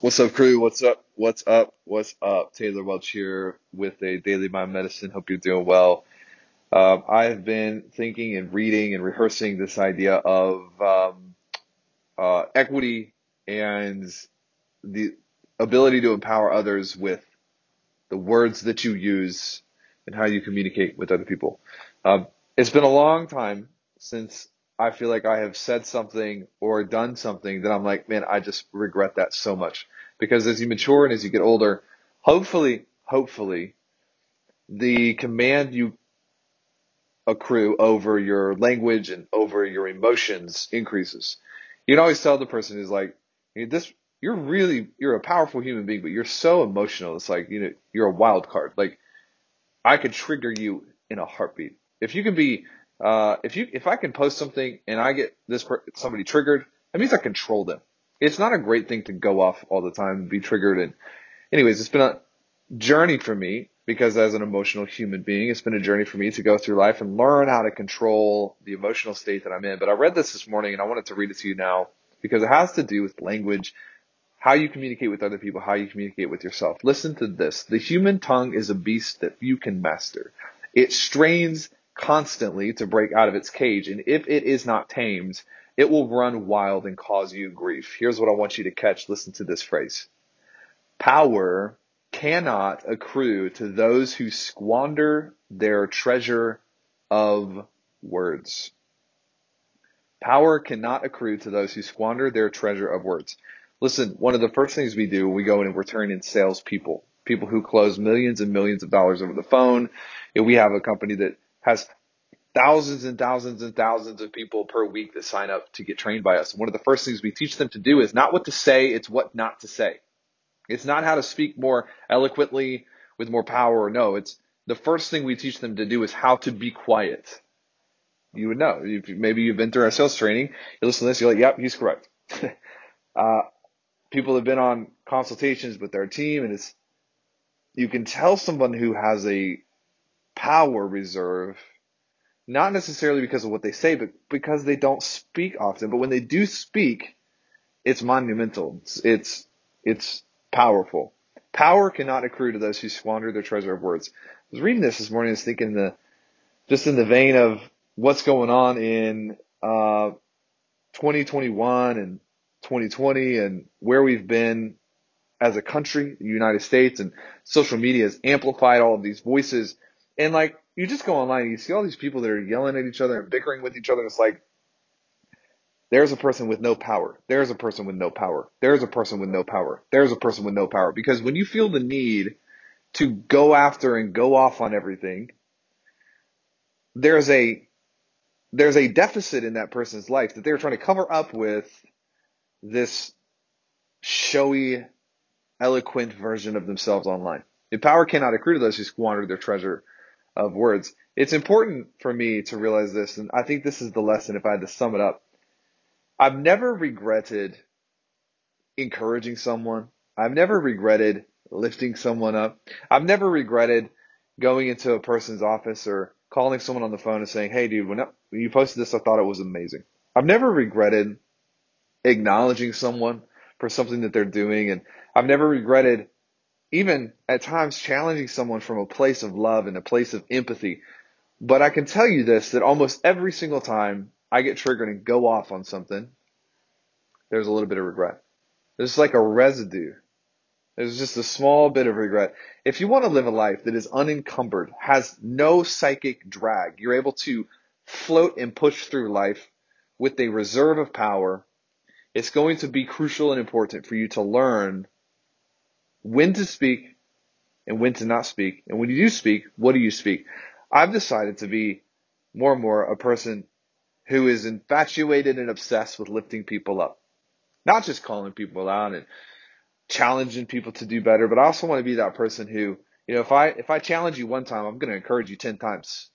What's up, crew? What's up? What's up? What's up? Taylor Welch here with a Daily Mind Medicine. Hope you're doing well. Um, I have been thinking and reading and rehearsing this idea of um, uh, equity and the ability to empower others with the words that you use and how you communicate with other people. Um, it's been a long time since I feel like I have said something or done something that I'm like, man, I just regret that so much. Because as you mature and as you get older, hopefully, hopefully, the command you accrue over your language and over your emotions increases. You can always tell the person who's like, this, you're really, you're a powerful human being, but you're so emotional. It's like, you know, you're a wild card. Like, I could trigger you in a heartbeat. If you can be, uh, if you, if I can post something and I get this, somebody triggered, that means I control them. It's not a great thing to go off all the time and be triggered. And anyways, it's been a journey for me because as an emotional human being, it's been a journey for me to go through life and learn how to control the emotional state that I'm in. But I read this this morning and I wanted to read it to you now because it has to do with language how you communicate with other people, how you communicate with yourself. Listen to this. The human tongue is a beast that few can master. It strains constantly to break out of its cage, and if it is not tamed, it will run wild and cause you grief. Here's what I want you to catch. Listen to this phrase. Power cannot accrue to those who squander their treasure of words. Power cannot accrue to those who squander their treasure of words. Listen, one of the first things we do, when we go in and we're turning in salespeople, people who close millions and millions of dollars over the phone. And we have a company that has thousands and thousands and thousands of people per week that sign up to get trained by us. One of the first things we teach them to do is not what to say, it's what not to say. It's not how to speak more eloquently with more power. No, it's the first thing we teach them to do is how to be quiet. You would know. Maybe you've been through our sales training. You listen to this, you're like, yep, he's correct. uh, people have been on consultations with their team and it's, you can tell someone who has a power reserve, not necessarily because of what they say, but because they don't speak often. But when they do speak, it's monumental. It's, it's, it's powerful. Power cannot accrue to those who squander their treasure of words. I was reading this this morning, I was thinking the, just in the vein of what's going on in, uh, 2021 and 2020 and where we've been as a country, the United States, and social media has amplified all of these voices. And like, you just go online and you see all these people that are yelling at each other and bickering with each other. It's like, there's a person with no power. There's a person with no power. There's a person with no power. There's a person with no power. Because when you feel the need to go after and go off on everything, there's a there's a deficit in that person's life that they're trying to cover up with this showy, eloquent version of themselves online. If power cannot accrue to those who squander their treasure of words. It's important for me to realize this, and I think this is the lesson if I had to sum it up. I've never regretted encouraging someone. I've never regretted lifting someone up. I've never regretted going into a person's office or calling someone on the phone and saying, Hey dude, when you posted this, I thought it was amazing. I've never regretted acknowledging someone for something that they're doing. And I've never regretted even at times challenging someone from a place of love and a place of empathy. But I can tell you this, that almost every single time I get triggered and go off on something, there's a little bit of regret. There's like a residue. There's just a small bit of regret. If you want to live a life that is unencumbered, has no psychic drag, you're able to float and push through life with a reserve of power it's going to be crucial and important for you to learn when to speak and when to not speak. And when you do speak, what do you speak? I've decided to be more and more a person who is infatuated and obsessed with lifting people up. Not just calling people out and challenging people to do better, but I also want to be that person who, you know, if I, if I challenge you one time, I'm going to encourage you 10 times.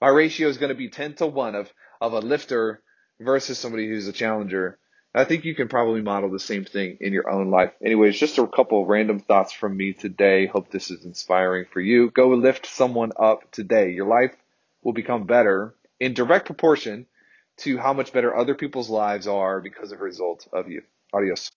My ratio is going to be 10 to 1 of, of a lifter versus somebody who's a challenger. I think you can probably model the same thing in your own life. Anyways, just a couple of random thoughts from me today. Hope this is inspiring for you. Go lift someone up today. Your life will become better in direct proportion to how much better other people's lives are because of result of you. Adios.